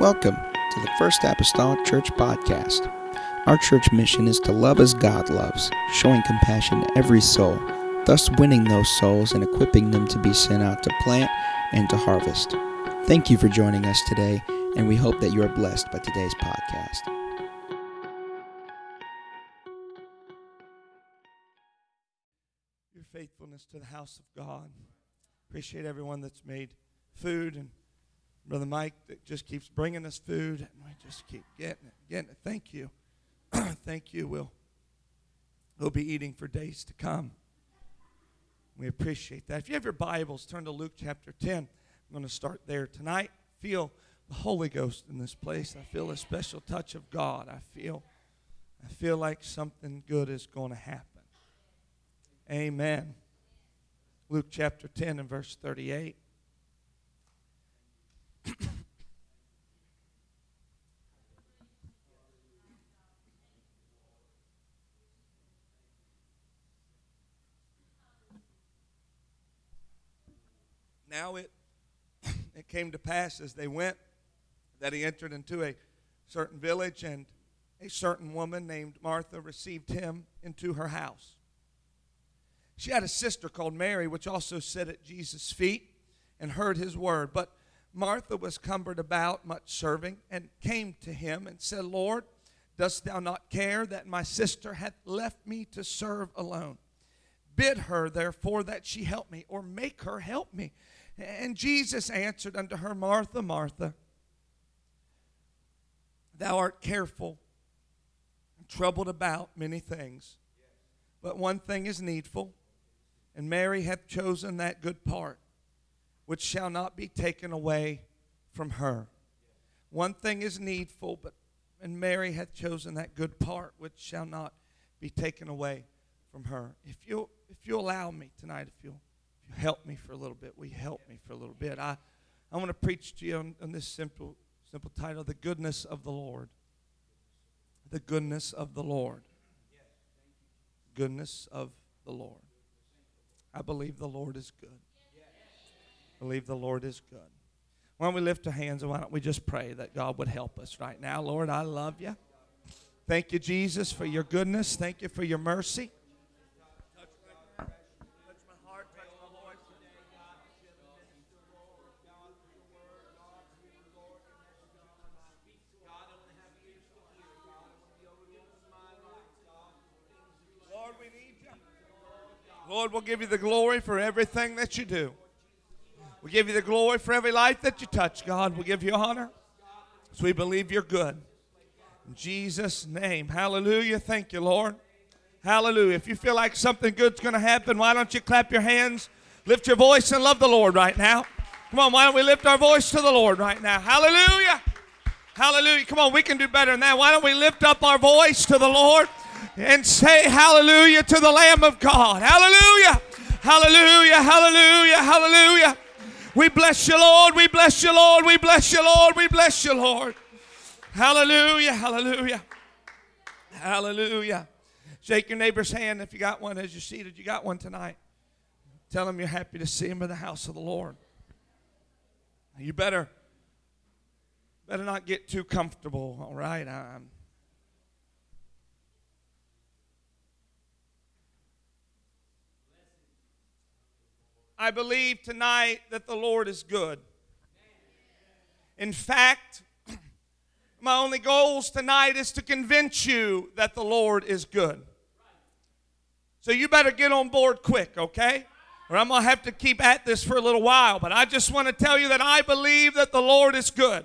Welcome to the First Apostolic Church Podcast. Our church mission is to love as God loves, showing compassion to every soul, thus winning those souls and equipping them to be sent out to plant and to harvest. Thank you for joining us today, and we hope that you are blessed by today's podcast. Your faithfulness to the house of God. Appreciate everyone that's made food and Brother Mike that just keeps bringing us food, and we just keep getting it, getting it. Thank you. Thank you. We'll, we'll be eating for days to come. We appreciate that. If you have your Bibles, turn to Luke chapter 10. I'm going to start there tonight. Feel the Holy Ghost in this place. I feel a special touch of God. I feel I feel like something good is going to happen. Amen. Luke chapter 10 and verse 38. Now it, it came to pass as they went that he entered into a certain village, and a certain woman named Martha received him into her house. She had a sister called Mary, which also sat at Jesus' feet and heard his word. But Martha was cumbered about much serving and came to him and said, Lord, dost thou not care that my sister hath left me to serve alone? Bid her, therefore, that she help me, or make her help me. And Jesus answered unto her, Martha, Martha, thou art careful and troubled about many things, but one thing is needful, and Mary hath chosen that good part, which shall not be taken away from her. One thing is needful, but and Mary hath chosen that good part, which shall not be taken away from her. If you if you allow me tonight, if you'll help me for a little bit. You help me for a little bit? I, I want to preach to you on, on this simple, simple title The Goodness of the Lord. The Goodness of the Lord. Goodness of the Lord. I believe the Lord is good. Believe the Lord is good. Why don't we lift our hands and why don't we just pray that God would help us right now? Lord, I love you. Thank you, Jesus, for your goodness. Thank you for your mercy. Lord, we'll give you the glory for everything that you do. We give you the glory for every life that you touch, God. We give you honor. So we believe you're good. In Jesus' name. Hallelujah. Thank you, Lord. Hallelujah. If you feel like something good's going to happen, why don't you clap your hands, lift your voice, and love the Lord right now? Come on, why don't we lift our voice to the Lord right now? Hallelujah. Hallelujah. Come on, we can do better than that. Why don't we lift up our voice to the Lord? and say hallelujah to the Lamb of God. Hallelujah. Hallelujah. Hallelujah. Hallelujah. We bless you, Lord. We bless you, Lord. We bless you, Lord. We bless you, Lord. Hallelujah. Hallelujah. Hallelujah. Shake your neighbor's hand if you got one as you're seated. You got one tonight. Tell them you're happy to see him in the house of the Lord. You better better not get too comfortable, all right? I'm I believe tonight that the Lord is good. In fact, my only goals tonight is to convince you that the Lord is good. So you better get on board quick, okay? Or I'm going to have to keep at this for a little while. But I just want to tell you that I believe that the Lord is good.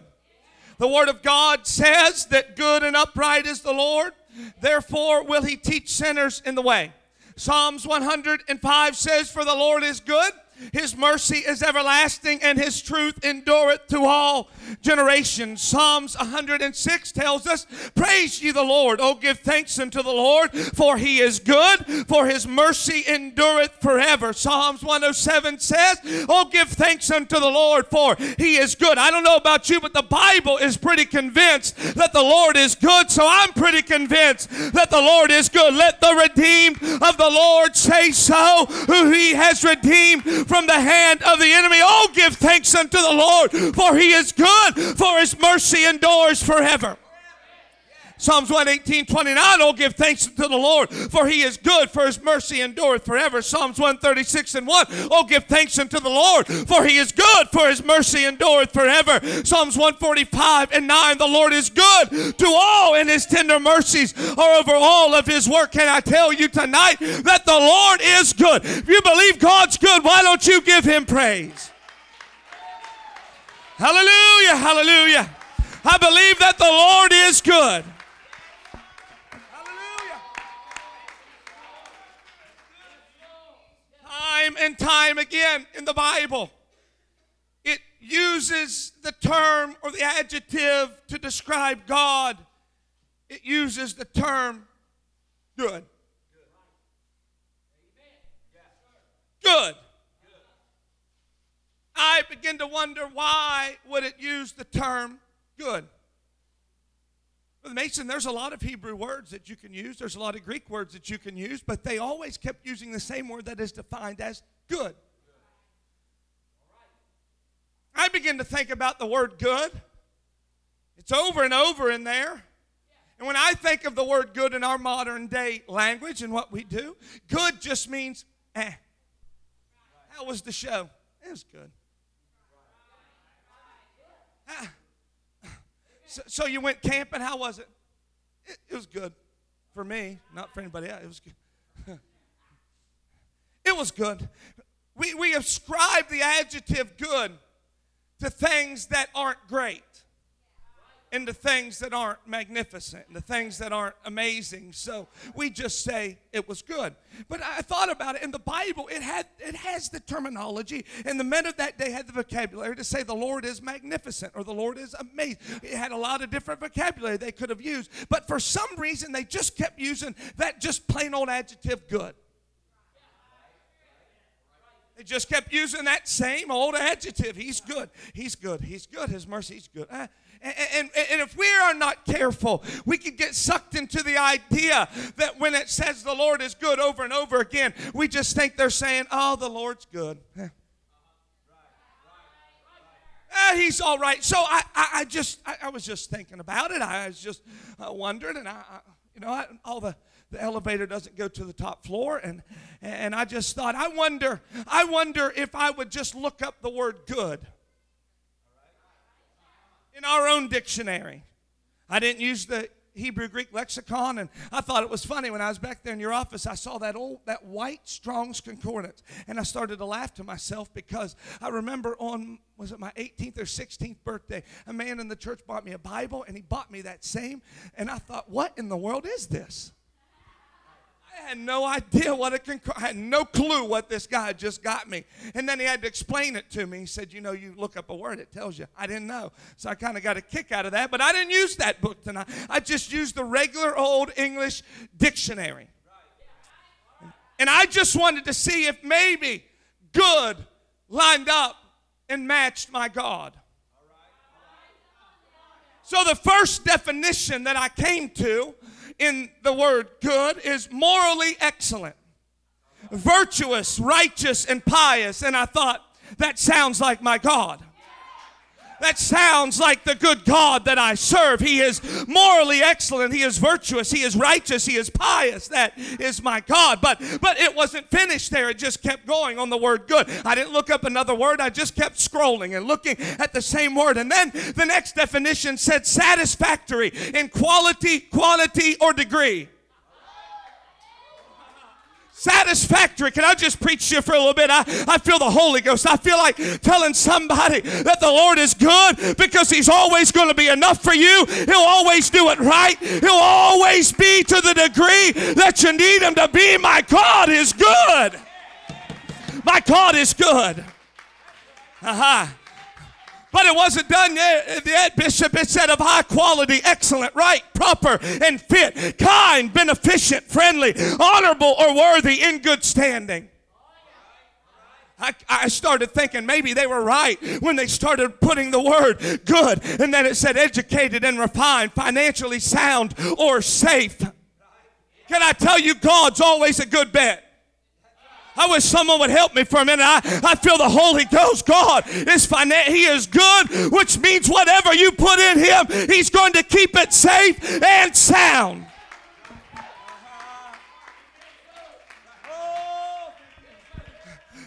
The Word of God says that good and upright is the Lord. Therefore, will He teach sinners in the way. Psalms 105 says, For the Lord is good his mercy is everlasting and his truth endureth to all generations. Psalms 106 tells us, Praise ye the Lord. Oh, give thanks unto the Lord, for he is good, for his mercy endureth forever. Psalms 107 says, Oh, give thanks unto the Lord, for he is good. I don't know about you, but the Bible is pretty convinced that the Lord is good, so I'm pretty convinced that the Lord is good. Let the redeemed of the Lord say so, who he has redeemed from the hand of the enemy. Oh, give thanks unto the Lord, for he is good, for his mercy endures forever. Psalms 118, 29, oh, give thanks to the Lord, for he is good, for his mercy endureth forever. Psalms 136 and 1, oh, give thanks unto the Lord, for he is good, for his mercy endureth forever. Psalms 145 and 9, the Lord is good to all, and his tender mercies are over all of his work. Can I tell you tonight that the Lord is good? If you believe God's good, why don't you give him praise? Hallelujah, hallelujah. I believe that the Lord is good. time and time again in the Bible. It uses the term or the adjective to describe God. It uses the term good. Good. I begin to wonder why would it use the term good? Brother Mason, there's a lot of Hebrew words that you can use. There's a lot of Greek words that you can use, but they always kept using the same word that is defined as good. I begin to think about the word good. It's over and over in there. And when I think of the word good in our modern day language and what we do, good just means eh. How was the show? It was good. So, so you went camping. How was it? it? It was good for me, not for anybody else. It was good. it was good. We, we ascribe the adjective good to things that aren't great into things that aren't magnificent, into things that aren't amazing. So we just say it was good. But I thought about it in the Bible, it had it has the terminology, and the men of that day had the vocabulary to say the Lord is magnificent or the Lord is amazing. It had a lot of different vocabulary they could have used, but for some reason they just kept using that just plain old adjective good. They just kept using that same old adjective. He's good. He's good. He's good. His mercy, he's good. Uh, and, and, and, if we are not careful, we can get sucked into the idea that when it says the Lord is good over and over again, we just think they're saying, oh, the Lord's good. Eh, he's all right. So I, I, I just, I, I, was just thinking about it. I was just uh, wondering, and I, I you know, all the, the elevator doesn't go to the top floor, and and I just thought, I wonder, I wonder if I would just look up the word good in our own dictionary. I didn't use the Hebrew Greek lexicon, and I thought it was funny when I was back there in your office. I saw that old, that white Strong's Concordance, and I started to laugh to myself because I remember on was it my 18th or 16th birthday, a man in the church bought me a Bible, and he bought me that same, and I thought, what in the world is this? I had no idea what it can. I had no clue what this guy just got me. And then he had to explain it to me. He said, You know, you look up a word, it tells you. I didn't know. So I kind of got a kick out of that. But I didn't use that book tonight. I just used the regular old English dictionary. And I just wanted to see if maybe good lined up and matched my God. So the first definition that I came to in the word good is morally excellent, virtuous, righteous, and pious. And I thought, that sounds like my God. That sounds like the good God that I serve. He is morally excellent. He is virtuous. He is righteous. He is pious. That is my God. But but it wasn't finished there. It just kept going on the word good. I didn't look up another word. I just kept scrolling and looking at the same word. And then the next definition said satisfactory in quality, quantity, or degree satisfactory. Can I just preach to you for a little bit? I, I feel the Holy Ghost. I feel like telling somebody that the Lord is good because He's always going to be enough for you. He'll always do it right. He'll always be to the degree that you need Him to be. My God is good. My God is good. Uh huh. But it wasn't done yet, Bishop. It said of high quality, excellent, right, proper, and fit, kind, beneficent, friendly, honorable, or worthy, in good standing. I, I, started thinking maybe they were right when they started putting the word good and then it said educated and refined, financially sound, or safe. Can I tell you, God's always a good bet? I wish someone would help me for a minute. I, I feel the Holy Ghost. God is finan- He is good, which means whatever you put in Him, He's going to keep it safe and sound.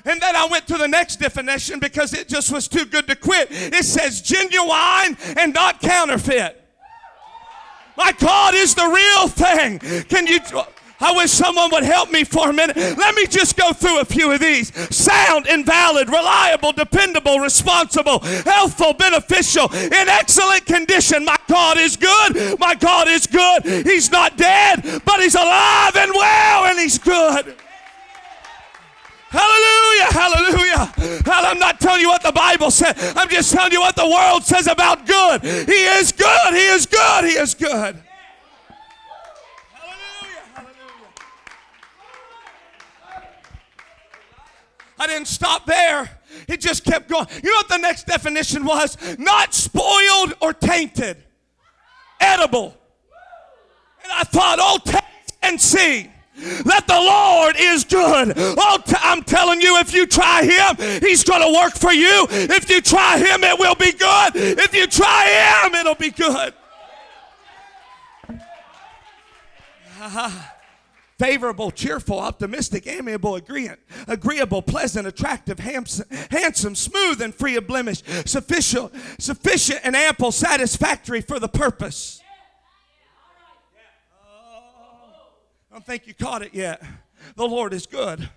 And then I went to the next definition because it just was too good to quit. It says genuine and not counterfeit. My God is the real thing. Can you? I wish someone would help me for a minute. Let me just go through a few of these sound, invalid, reliable, dependable, responsible, healthful, beneficial, in excellent condition. My God is good. My God is good. He's not dead, but He's alive and well, and He's good. Hallelujah, hallelujah. I'm not telling you what the Bible said. I'm just telling you what the world says about good. He is good. He is good. He is good. Hallelujah, hallelujah. I didn't stop there. It just kept going. You know what the next definition was? Not spoiled or tainted. Edible. And I thought, oh, taste and see that the Lord is good. Oh, t- I'm telling you, if you try Him, He's going to work for you. If you try Him, it will be good. If you try Him, it'll be good. Favorable, cheerful, optimistic, amiable, agreeant, agreeable, pleasant, attractive, handsome, handsome, smooth, and free of blemish, sufficient, sufficient and ample, satisfactory for the purpose. I don't think you caught it yet. The Lord is good.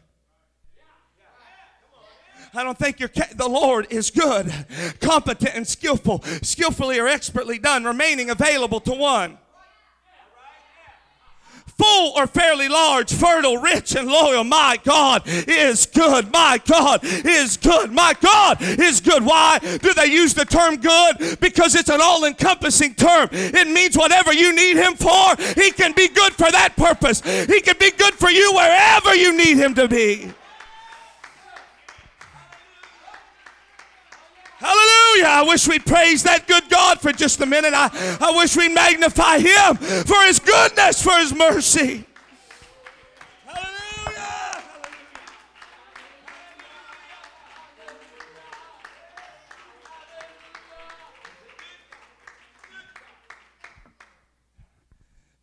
I don't think you're ca- the Lord is good, competent and skillful, skillfully or expertly done, remaining available to one. Full or fairly large, fertile, rich, and loyal. My God is good. My God is good. My God is good. Why do they use the term good? Because it's an all encompassing term. It means whatever you need Him for, He can be good for that purpose. He can be good for you wherever you need Him to be. Hallelujah. I wish we'd praise that good God for just a minute. I, I wish we'd magnify Him for His goodness, for His mercy. Hallelujah.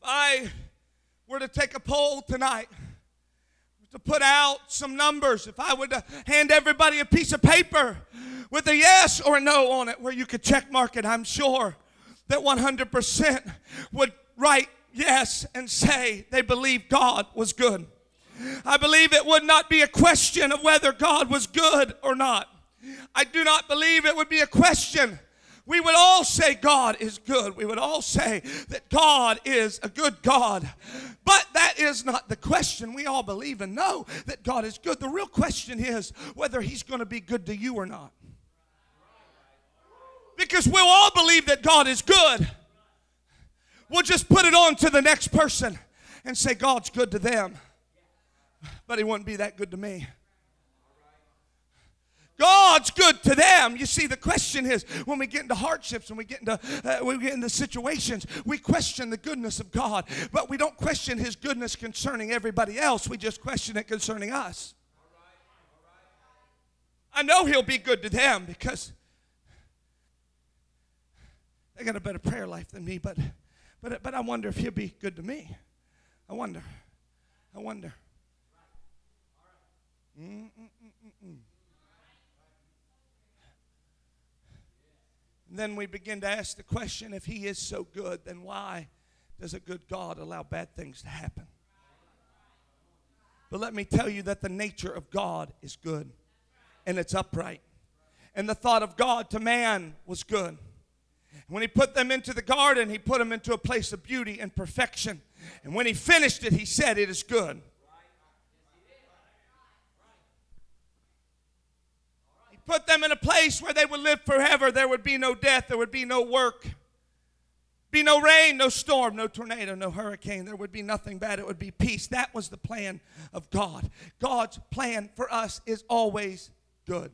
I were to take a poll tonight, to put out some numbers, if I would uh, hand everybody a piece of paper with a yes or a no on it where you could check mark it, I'm sure that 100% would write yes and say they believe God was good. I believe it would not be a question of whether God was good or not. I do not believe it would be a question. We would all say God is good. We would all say that God is a good God. But that is not the question. We all believe and know that God is good. The real question is whether He's going to be good to you or not. Because we'll all believe that God is good. We'll just put it on to the next person and say God's good to them. But He wouldn't be that good to me. God's good to them. You see, the question is when we get into hardships, when we get into uh, we get into situations, we question the goodness of God, but we don't question His goodness concerning everybody else. We just question it concerning us. I know He'll be good to them because they got a better prayer life than me, but but but I wonder if He'll be good to me. I wonder. I wonder. Then we begin to ask the question if He is so good, then why does a good God allow bad things to happen? But let me tell you that the nature of God is good and it's upright. And the thought of God to man was good. When he put them into the garden, he put them into a place of beauty and perfection. And when he finished it, he said, It is good. He put them in a place where they would live forever. There would be no death, there would be no work, be no rain, no storm, no tornado, no hurricane. There would be nothing bad. It would be peace. That was the plan of God. God's plan for us is always good.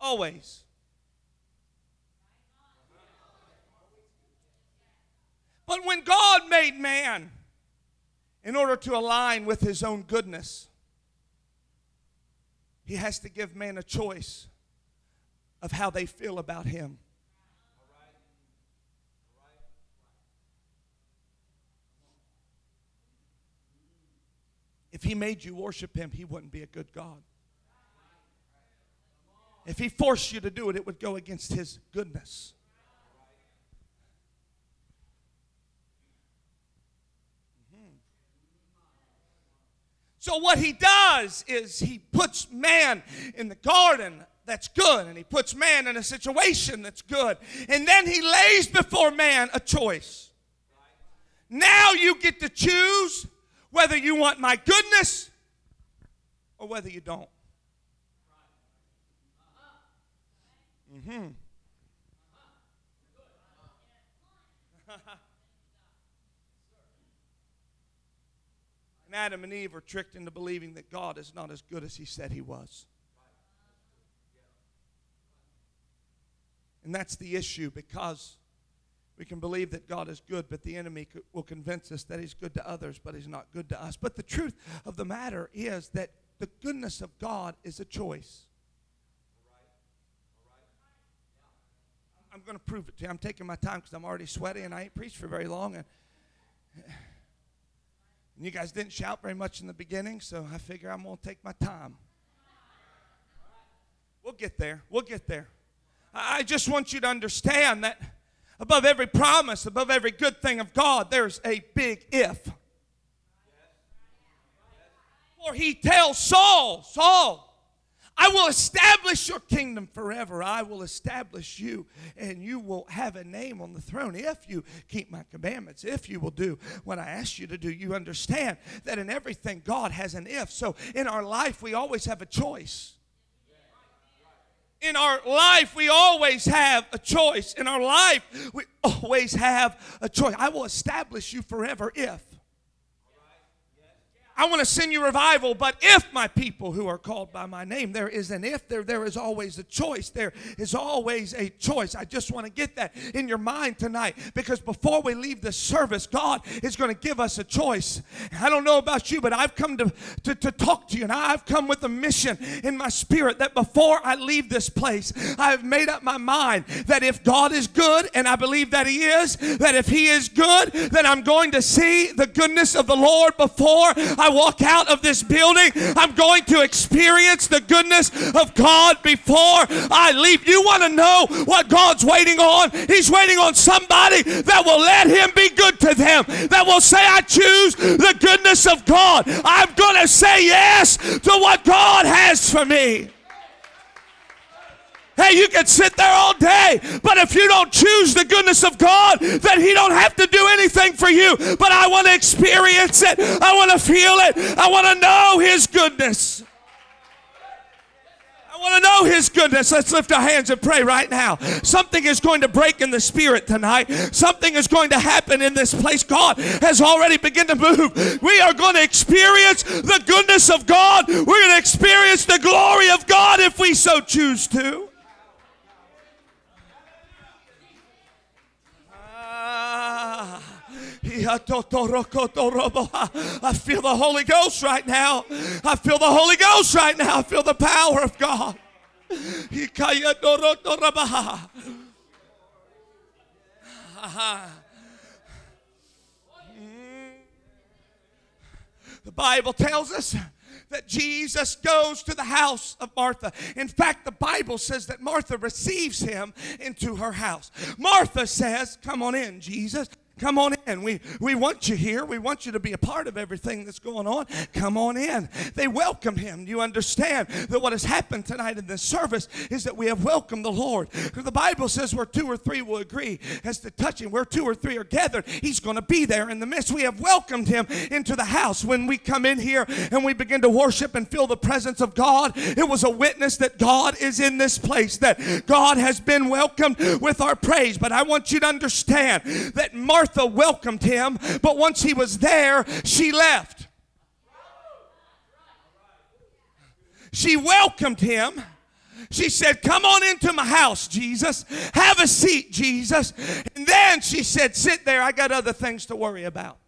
Always. But when God made man in order to align with his own goodness, he has to give man a choice of how they feel about him. If he made you worship him, he wouldn't be a good God. If he forced you to do it, it would go against his goodness. So, what he does is he puts man in the garden that's good, and he puts man in a situation that's good, and then he lays before man a choice. Now you get to choose whether you want my goodness or whether you don't. Mm-hmm. And Adam and Eve are tricked into believing that God is not as good as He said He was. And that's the issue because we can believe that God is good, but the enemy will convince us that He's good to others, but He's not good to us. But the truth of the matter is that the goodness of God is a choice. I'm going to prove it to you. I'm taking my time because I'm already sweaty and I ain't preached for very long. And and you guys didn't shout very much in the beginning, so I figure I'm going to take my time. We'll get there. We'll get there. I just want you to understand that above every promise, above every good thing of God, there's a big if. For he tells Saul, Saul, I will establish your kingdom forever. I will establish you, and you will have a name on the throne if you keep my commandments, if you will do what I ask you to do. You understand that in everything, God has an if. So in our life, we always have a choice. In our life, we always have a choice. In our life, we always have a choice. I will establish you forever if. I want to send you revival, but if my people who are called by my name, there is an if there, there is always a choice. There is always a choice. I just want to get that in your mind tonight because before we leave the service, God is going to give us a choice. I don't know about you, but I've come to, to, to talk to you, and I've come with a mission in my spirit that before I leave this place, I've made up my mind that if God is good, and I believe that He is, that if He is good, then I'm going to see the goodness of the Lord before I I walk out of this building, I'm going to experience the goodness of God before I leave. You want to know what God's waiting on? He's waiting on somebody that will let Him be good to them, that will say, I choose the goodness of God. I'm going to say yes to what God has for me. Hey, you can sit there all day, but if you don't choose the goodness of God, then He don't have to do anything for you. But I want to experience it. I want to feel it. I want to know His goodness. I want to know His goodness. Let's lift our hands and pray right now. Something is going to break in the spirit tonight. Something is going to happen in this place. God has already begun to move. We are going to experience the goodness of God. We're going to experience the glory of God if we so choose to. I feel the Holy Ghost right now. I feel the Holy Ghost right now. I feel the power of God. The Bible tells us that Jesus goes to the house of Martha. In fact, the Bible says that Martha receives him into her house. Martha says, Come on in, Jesus. Come on in. We, we want you here. We want you to be a part of everything that's going on. Come on in. They welcome him. You understand that what has happened tonight in this service is that we have welcomed the Lord. The Bible says where two or three will agree as to touching, where two or three are gathered, he's going to be there in the midst. We have welcomed him into the house. When we come in here and we begin to worship and feel the presence of God, it was a witness that God is in this place, that God has been welcomed with our praise. But I want you to understand that Martha Martha welcomed him, but once he was there, she left. She welcomed him. She said, Come on into my house, Jesus. Have a seat, Jesus. And then she said, Sit there. I got other things to worry about.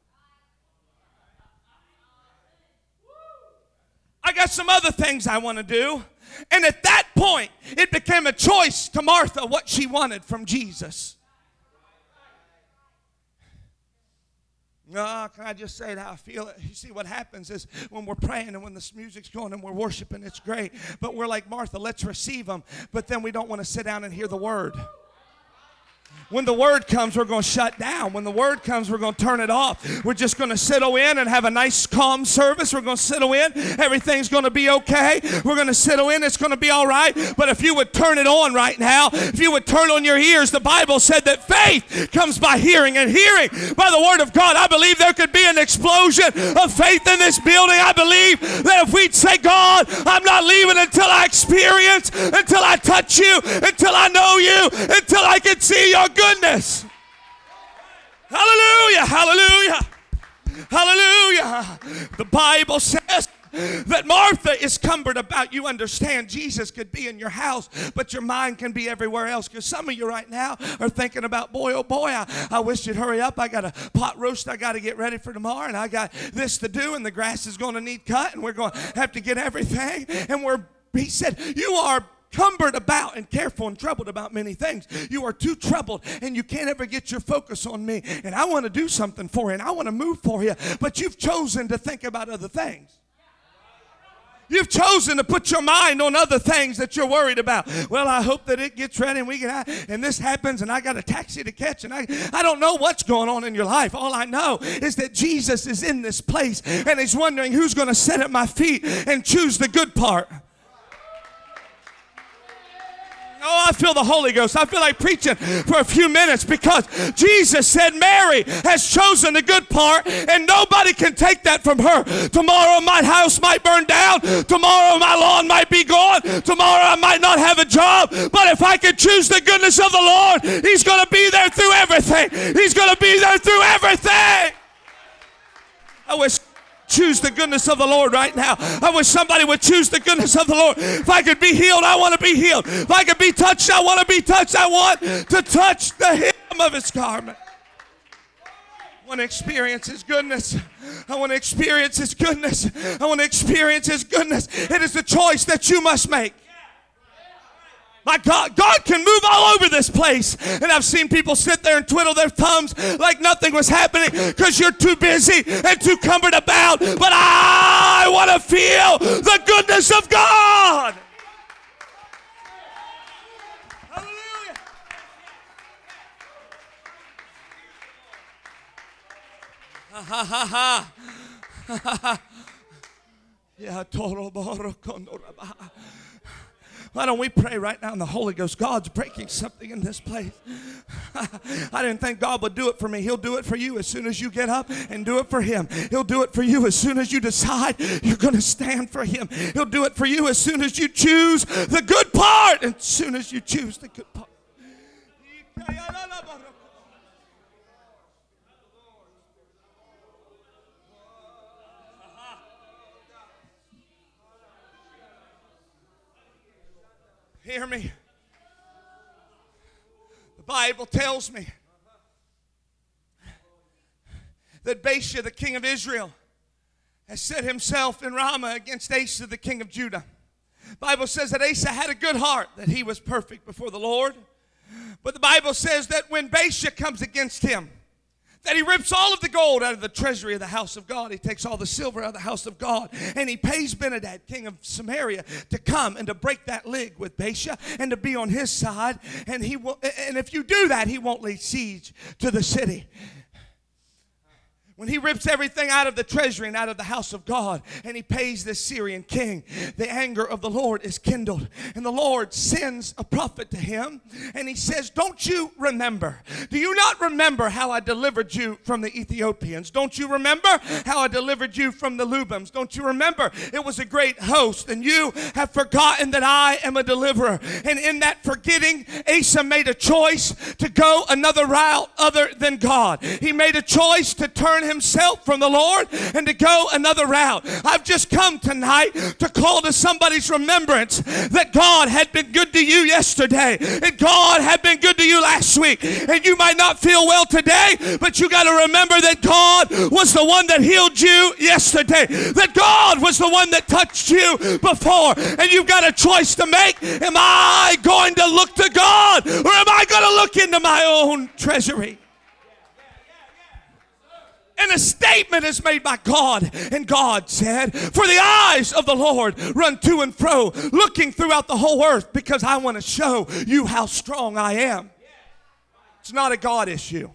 I got some other things I want to do. And at that point, it became a choice to Martha what she wanted from Jesus. No, can I just say it how I feel it? You see, what happens is when we're praying and when this music's going and we're worshiping, it's great. But we're like Martha, let's receive them. But then we don't want to sit down and hear the word. When the word comes, we're going to shut down. When the word comes, we're going to turn it off. We're just going to settle in and have a nice, calm service. We're going to settle in. Everything's going to be okay. We're going to settle in. It's going to be all right. But if you would turn it on right now, if you would turn on your ears, the Bible said that faith comes by hearing and hearing by the word of God. I believe there could be an explosion of faith in this building. I believe that if we'd say, God, I'm not leaving until I experience, until I touch you, until I know you, until I can see your goodness. Hallelujah, hallelujah, hallelujah. The Bible says that Martha is cumbered about. You understand, Jesus could be in your house, but your mind can be everywhere else. Because some of you right now are thinking about, boy, oh boy, I, I wish you'd hurry up. I got a pot roast I got to get ready for tomorrow, and I got this to do, and the grass is going to need cut, and we're going to have to get everything. And we're, he said, You are cumbered about and careful and troubled about many things. You are too troubled and you can't ever get your focus on me. And I want to do something for you and I want to move for you, but you've chosen to think about other things. You've chosen to put your mind on other things that you're worried about. Well, I hope that it gets ready and we get out and this happens and I got a taxi to catch and I, I don't know what's going on in your life. All I know is that Jesus is in this place and he's wondering who's going to sit at my feet and choose the good part. Oh, I feel the Holy Ghost. I feel like preaching for a few minutes because Jesus said Mary has chosen the good part and nobody can take that from her. Tomorrow my house might burn down. Tomorrow my lawn might be gone. Tomorrow I might not have a job. But if I can choose the goodness of the Lord, He's going to be there through everything. He's going to be there through everything. I wish choose the goodness of the Lord right now. I wish somebody would choose the goodness of the Lord. If I could be healed, I want to be healed. If I could be touched, I want to be touched. I want to touch the hem of his garment. I want to experience his goodness. I want to experience his goodness. I want to experience his goodness. It is a choice that you must make. My God, God can move all over this place. And I've seen people sit there and twiddle their thumbs like nothing was happening because you're too busy and too cumbered about. But I want to feel the goodness of God. Hallelujah. Ha ha ha ha. Boro kondo raba. Why don't we pray right now in the Holy Ghost? God's breaking something in this place. I didn't think God would do it for me. He'll do it for you as soon as you get up and do it for Him. He'll do it for you as soon as you decide you're going to stand for Him. He'll do it for you as soon as you choose the good part. As soon as you choose the good part. Hear me. The Bible tells me that Baasha, the king of Israel, has set himself in Ramah against Asa, the king of Judah. Bible says that Asa had a good heart, that he was perfect before the Lord. But the Bible says that when Baasha comes against him, that he rips all of the gold out of the treasury of the house of God. He takes all the silver out of the house of God. And he pays Ben-hadad, king of Samaria, to come and to break that league with Baasha and to be on his side. And he will, and if you do that, he won't lay siege to the city when he rips everything out of the treasury and out of the house of God and he pays the Syrian king, the anger of the Lord is kindled. And the Lord sends a prophet to him and he says, Don't you remember? Do you not remember how I delivered you from the Ethiopians? Don't you remember how I delivered you from the Lubims? Don't you remember it was a great host and you have forgotten that I am a deliverer? And in that forgetting, Asa made a choice to go another route other than God. He made a choice to turn himself from the Lord and to go another route. I've just come tonight to call to somebody's remembrance that God had been good to you yesterday and God had been good to you last week. And you might not feel well today, but you got to remember that God was the one that healed you yesterday, that God was the one that touched you before. And you've got a choice to make. Am I going to look to God or am I going to look into my own treasury? And a statement is made by God. And God said, For the eyes of the Lord run to and fro, looking throughout the whole earth, because I want to show you how strong I am. It's not a God issue.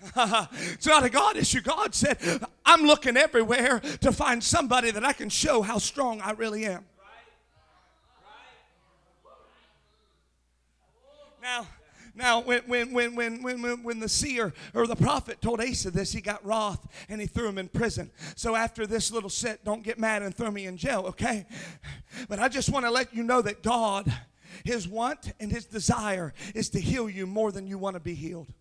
it's not a God issue. God said, I'm looking everywhere to find somebody that I can show how strong I really am. Now, now, when, when, when, when, when, when the seer or the prophet told Asa this, he got wroth and he threw him in prison. So after this little set, don't get mad and throw me in jail, okay? But I just want to let you know that God, his want and his desire is to heal you more than you want to be healed.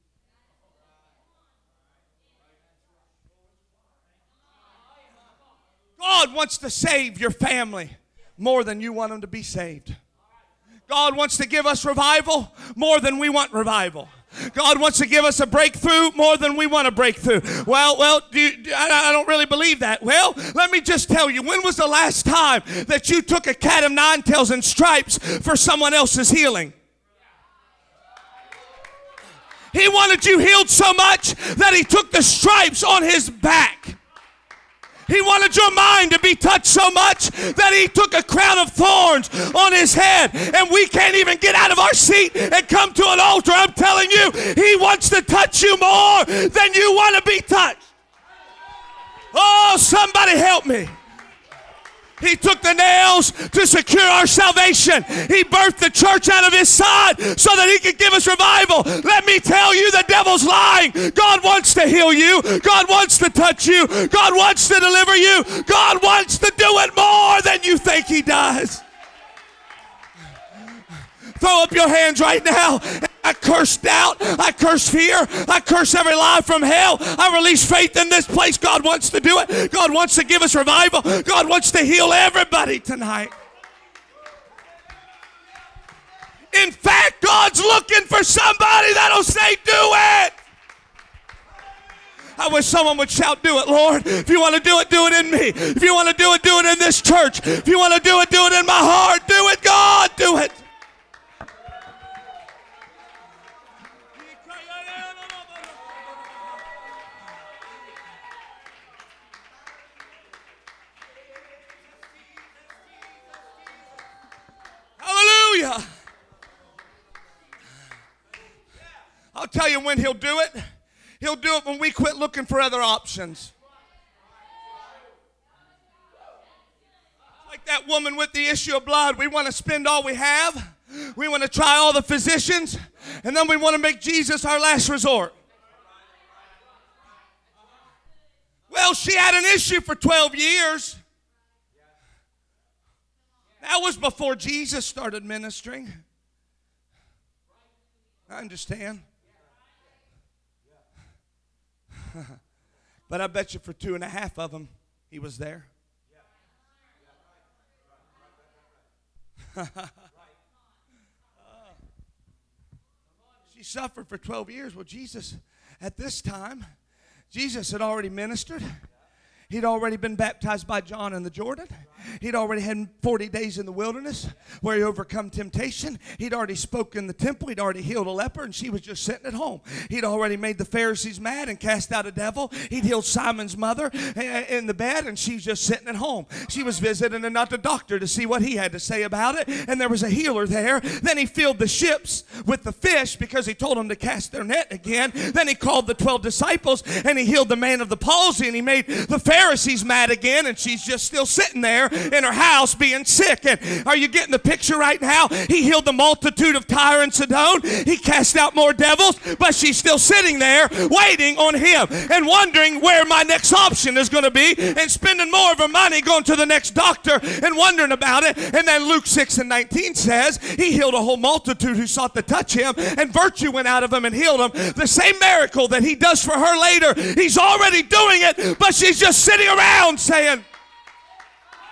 God wants to save your family more than you want them to be saved. God wants to give us revival more than we want revival. God wants to give us a breakthrough more than we want a breakthrough. Well, well, do you, I, I don't really believe that. Well, let me just tell you, when was the last time that you took a cat of nine tails and stripes for someone else's healing? He wanted you healed so much that he took the stripes on his back. He wanted your mind to be touched so much that he took a crown of thorns on his head. And we can't even get out of our seat and come to an altar. I'm telling you, he wants to touch you more than you want to be touched. Oh, somebody help me. He took the nails to secure our salvation. He birthed the church out of his side so that he could give us revival. Let me tell you, the devil's lying. God wants to heal you. God wants to touch you. God wants to deliver you. God wants to do it more than you think he does. Throw up your hands right now. I curse doubt. I curse fear. I curse every lie from hell. I release faith in this place. God wants to do it. God wants to give us revival. God wants to heal everybody tonight. In fact, God's looking for somebody that'll say, Do it. I wish someone would shout, Do it, Lord. If you want to do it, do it in me. If you want to do it, do it in this church. If you want to do it, do it in my heart. Do it, God. Do it. Hallelujah. I'll tell you when he'll do it. He'll do it when we quit looking for other options. Like that woman with the issue of blood, we want to spend all we have. We want to try all the physicians, and then we want to make Jesus our last resort. Well, she had an issue for 12 years. That was before Jesus started ministering. I understand. but I bet you for two and a half of them, he was there. she suffered for 12 years. Well, Jesus, at this time, Jesus had already ministered. He'd already been baptized by John in the Jordan. He'd already had 40 days in the wilderness where he overcome temptation. He'd already spoken in the temple. He'd already healed a leper, and she was just sitting at home. He'd already made the Pharisees mad and cast out a devil. He'd healed Simon's mother in the bed, and she's just sitting at home. She was visiting and not the doctor to see what he had to say about it, and there was a healer there. Then he filled the ships with the fish because he told them to cast their net again. Then he called the 12 disciples, and he healed the man of the palsy, and he made the Pharisees mad again, and she's just still sitting there there in her house being sick. And are you getting the picture right now? He healed the multitude of Tyre and Sidon. He cast out more devils, but she's still sitting there waiting on him and wondering where my next option is going to be and spending more of her money going to the next doctor and wondering about it. And then Luke 6 and 19 says he healed a whole multitude who sought to touch him, and virtue went out of him and healed him. The same miracle that he does for her later, he's already doing it, but she's just sitting around saying,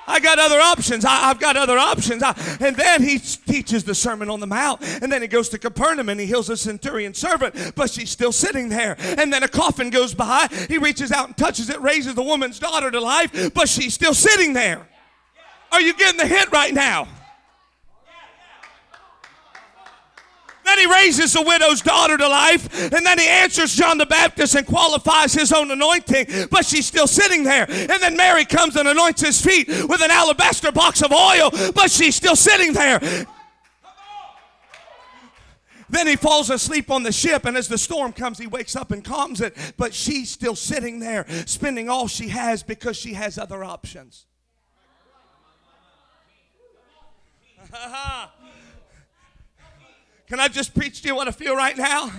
I got other options. I, have got other options. I, and then he teaches the Sermon on the Mount. And then he goes to Capernaum and he heals a centurion servant, but she's still sitting there. And then a coffin goes by. He reaches out and touches it, raises the woman's daughter to life, but she's still sitting there. Are you getting the hint right now? Then he raises the widow's daughter to life, and then he answers John the Baptist and qualifies his own anointing, but she's still sitting there. And then Mary comes and anoints his feet with an alabaster box of oil, but she's still sitting there. Then he falls asleep on the ship, and as the storm comes, he wakes up and calms it. But she's still sitting there, spending all she has because she has other options. Can I just preach to you what I feel right now?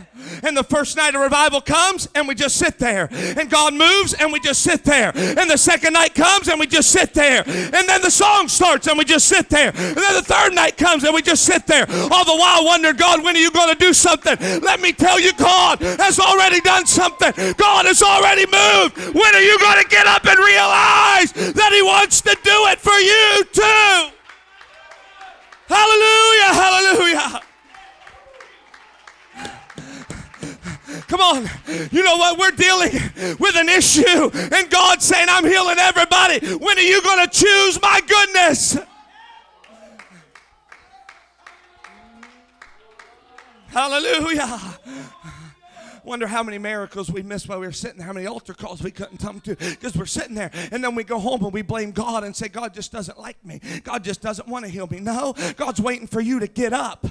And the first night of revival comes and we just sit there. And God moves and we just sit there. And the second night comes and we just sit there. And then the song starts and we just sit there. And then the third night comes and we just sit there. All the while wondering, God, when are you going to do something? Let me tell you, God has already done something. God has already moved. When are you going to get up and realize that He wants to do it for you too? Hallelujah, hallelujah. Come on. You know what? We're dealing with an issue, and God's saying, I'm healing everybody. When are you going to choose my goodness? Hallelujah. Wonder how many miracles we missed while we were sitting there, how many altar calls we couldn't come to because we're sitting there and then we go home and we blame God and say, God just doesn't like me. God just doesn't want to heal me. No, God's waiting for you to get up.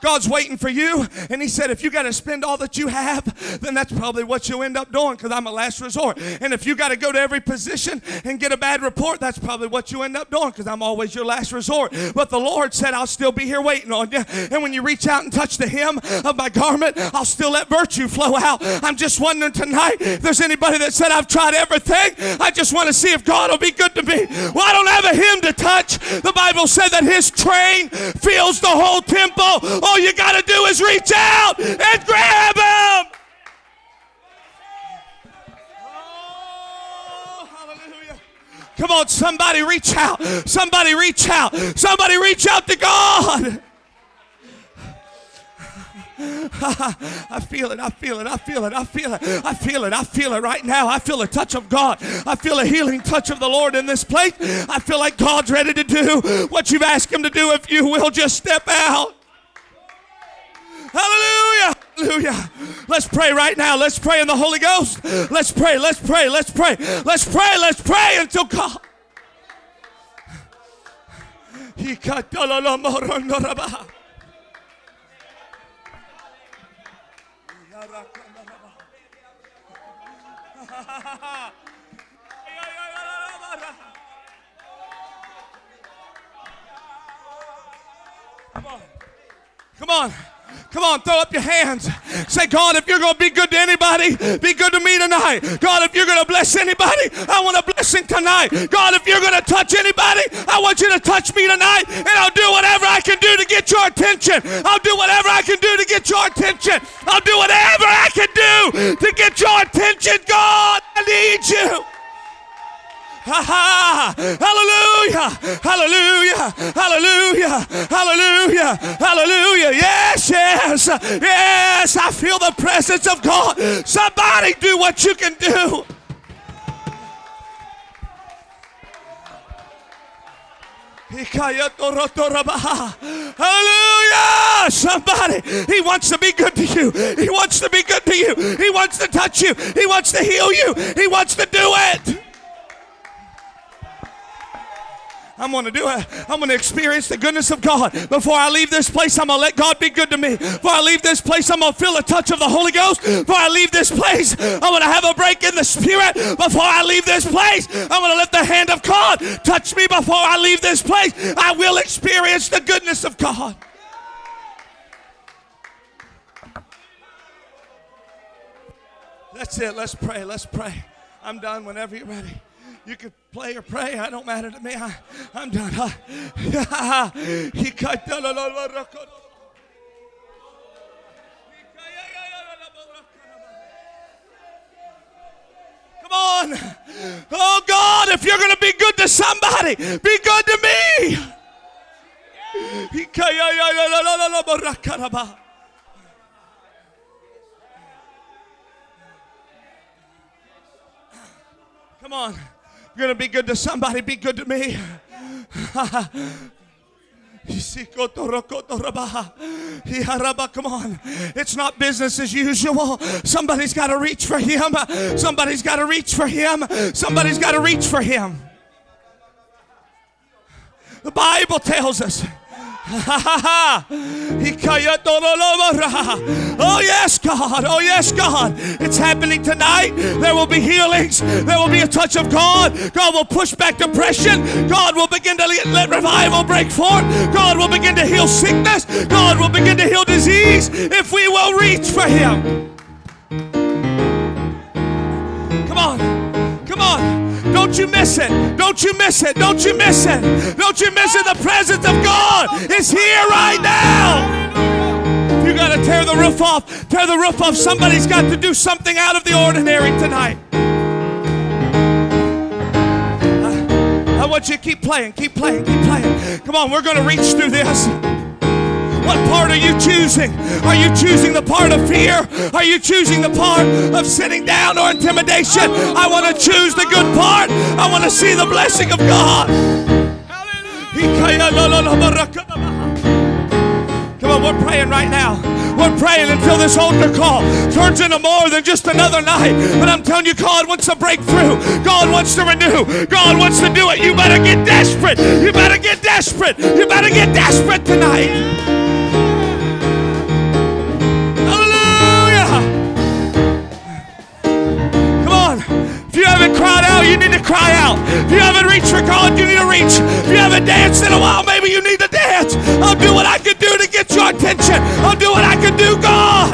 God's waiting for you. And He said, if you got to spend all that you have, then that's probably what you'll end up doing because I'm a last resort. And if you got to go to every position and get a bad report, that's probably what you end up doing because I'm always your last resort. But the Lord said, I'll still be here waiting on you. And when you reach out and touch the hem of my garment, I'll still let virtue flow out. I'm just wondering tonight if there's anybody that said, I've tried everything. I just want to see if God will be good to me. Well, I don't have a hymn to touch. The Bible said that his train fills the whole temple. All you got to do is reach out and grab him. Oh. Come on, somebody reach out. Somebody reach out. Somebody reach out to God. I feel it. I feel it. I feel it. I feel it. I feel it. I feel it right now. I feel a touch of God. I feel a healing touch of the Lord in this place. I feel like God's ready to do what you've asked Him to do if you will just step out. Hallelujah. Hallelujah. Let's pray right now. Let's pray in the Holy Ghost. Let's pray. Let's pray. Let's pray. Let's pray. Let's pray until God. Come on. Come on. Come on, throw up your hands. Say, God, if you're going to be good to anybody, be good to me tonight. God, if you're going to bless anybody, I want a blessing tonight. God, if you're going to touch anybody, I want you to touch me tonight, and I'll do whatever I can do to get your attention. I'll do whatever I can do to get your attention. I'll do whatever I can do to get your attention. God, I need you. Hallelujah! Hallelujah! Hallelujah! Hallelujah! Hallelujah! Yes, yes, yes! I feel the presence of God. Somebody do what you can do. Hallelujah! Somebody, He wants to be good to you. He wants to be good to you. He wants to touch you. He wants to heal you. He wants to do it. I'm going to do it. I'm going to experience the goodness of God. Before I leave this place, I'm going to let God be good to me. Before I leave this place, I'm going to feel a touch of the Holy Ghost. Before I leave this place, I'm going to have a break in the Spirit. Before I leave this place, I'm going to let the hand of God touch me. Before I leave this place, I will experience the goodness of God. That's it. Let's pray. Let's pray. I'm done whenever you're ready. You could play or pray. I don't matter to me. I, I'm done. Come on. Oh God, if you're going to be good to somebody, be good to me. Come on. Going to be good to somebody, be good to me. Come on. It's not business as usual. Somebody's got to reach for him. Somebody's got to reach for him. Somebody's got to reach for him. The Bible tells us oh, yes, God. Oh, yes, God. It's happening tonight. There will be healings. There will be a touch of God. God will push back depression. God will begin to let revival break forth. God will begin to heal sickness. God will begin to heal disease if we will reach for Him. Don't you miss it. Don't you miss it. Don't you miss it. Don't you miss it. The presence of God is here right now. You got to tear the roof off. Tear the roof off. Somebody's got to do something out of the ordinary tonight. I, I want you to keep playing, keep playing, keep playing. Come on, we're going to reach through this. What part are you choosing? Are you choosing the part of fear? Are you choosing the part of sitting down or intimidation? I want to choose the good part. I want to see the blessing of God. Come on, we're praying right now. We're praying until this altar call turns into more than just another night. But I'm telling you, God wants to break through. God wants to renew. God wants to do it. You better get desperate. You better get desperate. You better get desperate tonight. You need to cry out. If you haven't reached for God, you need to reach. If you haven't danced in a while, maybe you need to dance. I'll do what I can do to get your attention. I'll do what I can do, God.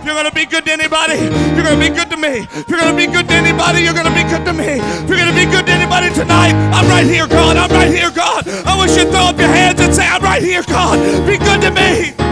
If you're going to be good to anybody, you're going to be good to me. If you're going to be good to anybody, you're going to be good to me. If you're going to be good to anybody tonight, I'm right here, God. I'm right here, God. I wish you'd throw up your hands and say, I'm right here, God. Be good to me.